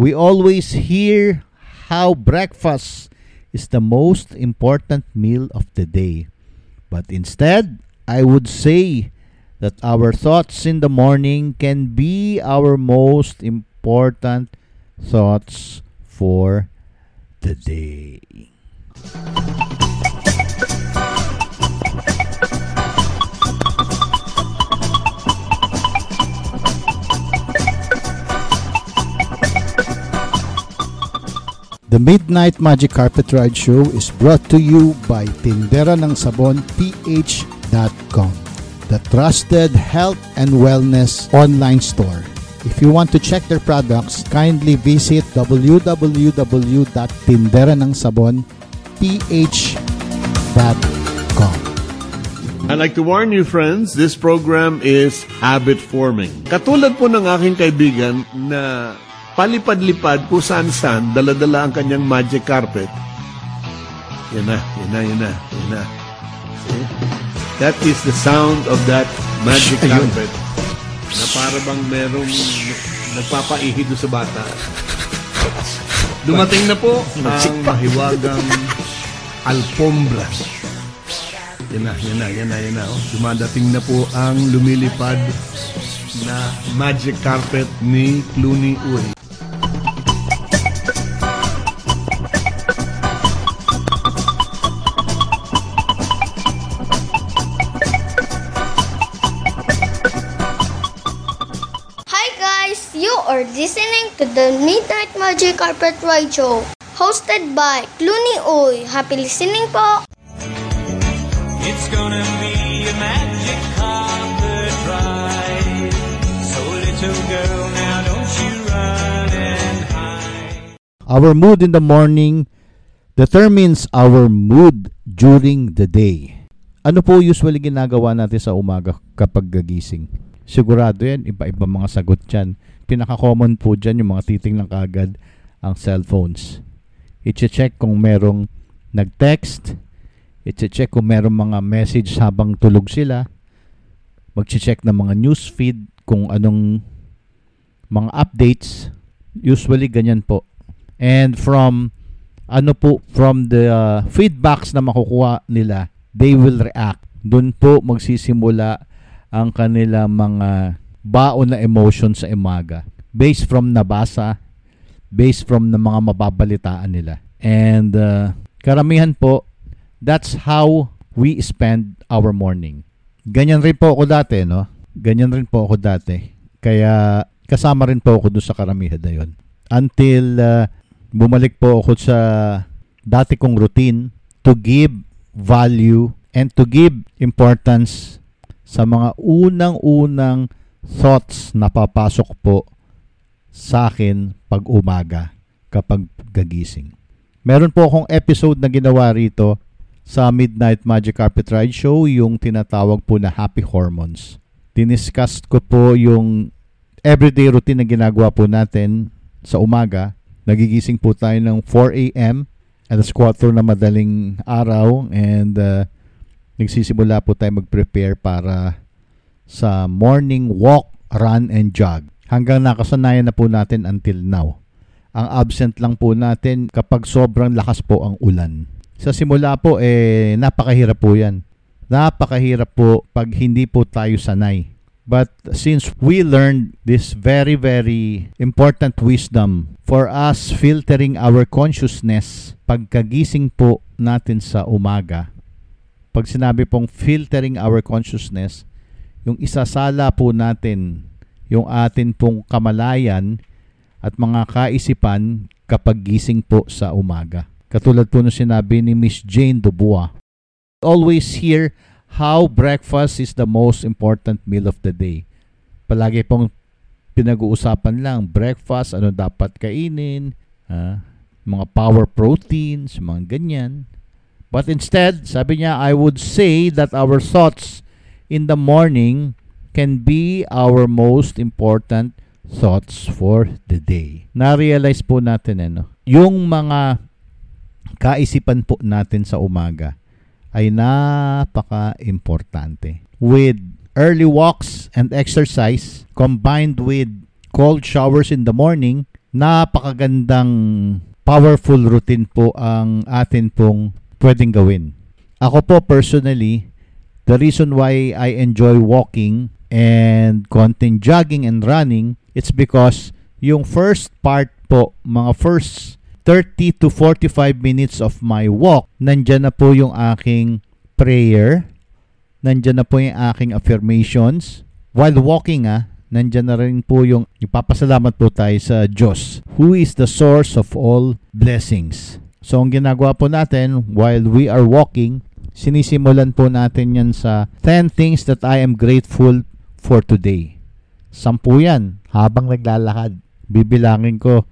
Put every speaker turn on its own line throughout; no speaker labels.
We always hear how breakfast is the most important meal of the day. But instead, I would say that our thoughts in the morning can be our most important thoughts for the day. Midnight Magic Carpet Ride Show is brought to you by Tindera ng Sabon PH.com, the trusted health and wellness online store. If you want to check their products, kindly visit www.tinderanang.sabon.ph.com.
I'd like to warn you friends, this program is habit forming. Katulad po ng aking kaibigan na palipad-lipad kung saan-saan, daladala ang kanyang magic carpet. Yan na, yan na, yan na, yan na. See? That is the sound of that magic
Ayun.
carpet. Na para bang merong nagpapaihi doon sa bata. Dumating na po ang mahiwagang alfombra. Yan na, yan na, yan na, yan na. Oh. Dumadating na po ang lumilipad na magic carpet ni Clooney Uy.
To the Midnight Magic Carpet Ride Show, hosted by Clooney Oy. Happy listening po!
It's gonna be a magic carpet ride. So little girl, now don't you run and hide.
Our mood in the morning determines our mood during the day. Ano po usually ginagawa natin sa umaga kapag gagising? Sigurado yan, iba-iba mga sagot dyan. Pinaka-common po dyan yung mga titingnan kaagad ang cellphones. I-check kung merong nag-text, i-check kung merong mga message habang tulog sila, mag-check ng mga news feed kung anong mga updates. Usually ganyan po. And from ano po from the uh, feedbacks na makukuha nila, they will react. Doon po magsisimula ang kanila mga baon na emotion sa umaga. Based from nabasa, based from na mga mababalitaan nila. And uh, karamihan po, that's how we spend our morning. Ganyan rin po ako dati, no? Ganyan rin po ako dati. Kaya kasama rin po ako doon sa karamihan na yun. Until uh, bumalik po ako sa dati kong routine to give value and to give importance sa mga unang-unang thoughts na papasok po sa akin pag umaga kapag gagising. Meron po akong episode na ginawa rito sa Midnight Magic Carpet Ride Show, yung tinatawag po na Happy Hormones. Diniscuss ko po yung everyday routine na ginagawa po natin sa umaga. Nagigising po tayo ng 4 a.m. alas 4 na madaling araw and uh, nagsisimula po tayo mag-prepare para sa morning walk, run, and jog. Hanggang nakasanayan na po natin until now. Ang absent lang po natin kapag sobrang lakas po ang ulan. Sa simula po, eh, napakahirap po yan. Napakahirap po pag hindi po tayo sanay. But since we learned this very, very important wisdom for us filtering our consciousness pagkagising po natin sa umaga, pag sinabi pong filtering our consciousness, yung isasala po natin yung atin pong kamalayan at mga kaisipan kapag gising po sa umaga. Katulad po nung sinabi ni Miss Jane Dubois. Always hear how breakfast is the most important meal of the day. Palagi pong pinag-uusapan lang breakfast, ano dapat kainin, ah, mga power proteins, mga ganyan. But instead, sabi niya, I would say that our thoughts in the morning can be our most important thoughts for the day. Na-realize po natin ano, yung mga kaisipan po natin sa umaga ay napaka-importante. With early walks and exercise combined with cold showers in the morning, napakagandang powerful routine po ang atin pong pwedeng gawin. Ako po personally, the reason why I enjoy walking and konting jogging and running, it's because yung first part po, mga first 30 to 45 minutes of my walk, nandyan na po yung aking prayer, nandyan na po yung aking affirmations. While walking ah, nandyan na rin po yung ipapasalamat po tayo sa Diyos, who is the source of all blessings. So, ang ginagawa po natin while we are walking, sinisimulan po natin yan sa 10 things that I am grateful for today. Sampu yan habang naglalakad. Bibilangin ko,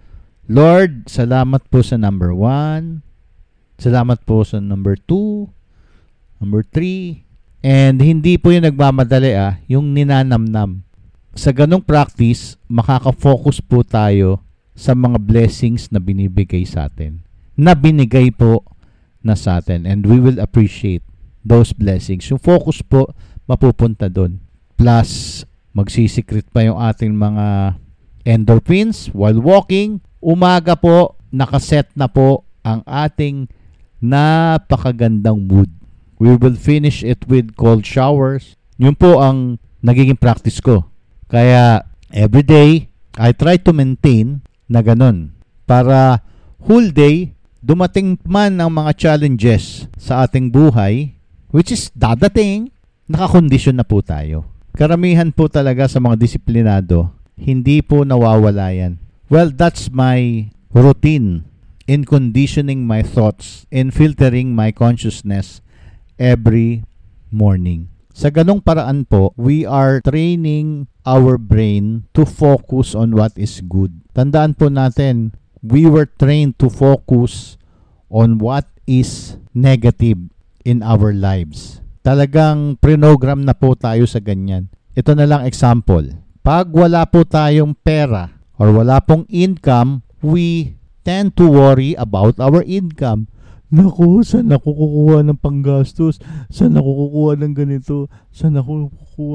Lord, salamat po sa number 1, salamat po sa number 2, number 3, and hindi po yung nagmamadali ah, yung ninanamnam sa ganong practice, makaka-focus po tayo sa mga blessings na binibigay sa atin. Na binigay po na sa atin. And we will appreciate those blessings. Yung focus po, mapupunta doon. Plus, magsisikret pa yung ating mga endorphins while walking. Umaga po, nakaset na po ang ating napakagandang mood. We will finish it with cold showers. Yun po ang nagiging practice ko. Kaya every day, I try to maintain na ganun. Para whole day, dumating man ang mga challenges sa ating buhay, which is dadating, nakakondisyon na po tayo. Karamihan po talaga sa mga disiplinado, hindi po nawawala yan. Well, that's my routine in conditioning my thoughts, in filtering my consciousness every morning. Sa ganong paraan po, we are training our brain to focus on what is good. Tandaan po natin, we were trained to focus on what is negative in our lives. Talagang prinogram na po tayo sa ganyan. Ito na lang example. Pag wala po tayong pera or wala pong income, we tend to worry about our income. Naku, saan ako ng panggastos? Saan ako ng ganito? Saan ako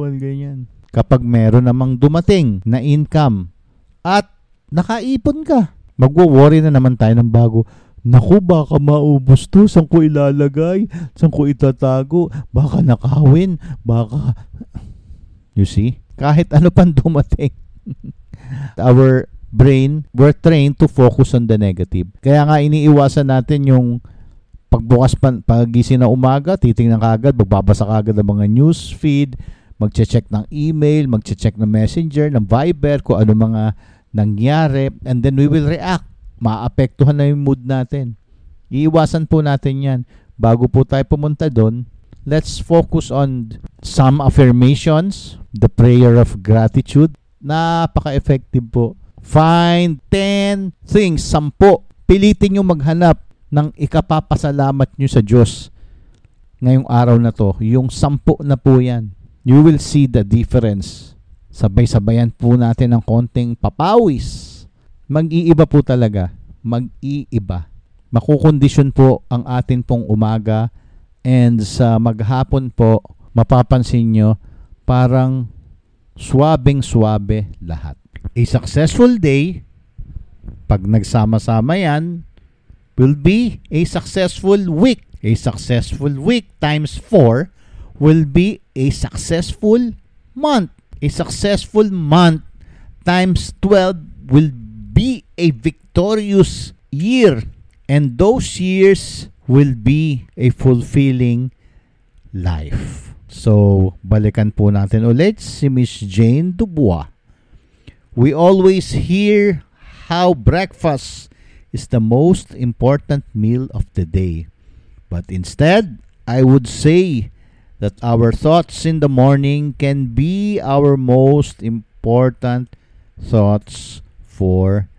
ng ganyan? Kapag meron namang dumating na income at nakaipon ka, magwo-worry na naman tayo ng bago. Naku, baka maubos to. Saan ko ilalagay? Saan ko itatago? Baka nakawin? Baka... You see? Kahit ano pang dumating. Our brain, we're trained to focus on the negative. Kaya nga iniiwasan natin yung pagbukas pa, pagising na umaga, titingnan ka agad, magbabasa ka agad ng mga news feed, magche-check ng email, magche-check ng messenger, ng Viber, kung ano mga nangyari, and then we will react. Maapektuhan na yung mood natin. Iiwasan po natin yan. Bago po tayo pumunta doon, let's focus on some affirmations, the prayer of gratitude. Napaka-effective po. Find 10 things, 10. Pilitin nyo maghanap ng ikapapasalamat nyo sa Diyos ngayong araw na to. Yung 10 na po yan. You will see the difference. Sabay-sabayan po natin ng konting papawis. Mag-iiba po talaga. Mag-iiba. Makukondisyon po ang atin pong umaga and sa maghapon po, mapapansin nyo, parang swabing-swabe lahat. A successful day, pag nagsama-sama yan, will be a successful week. A successful week times 4 will be a successful month. A successful month times 12 will be a victorious year. And those years will be a fulfilling life. So, balikan po natin ulit si Miss Jane Dubois. We always hear how breakfast is the most important meal of the day. But instead, I would say that our thoughts in the morning can be our most important thoughts for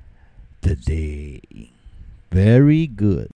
the day. Very good.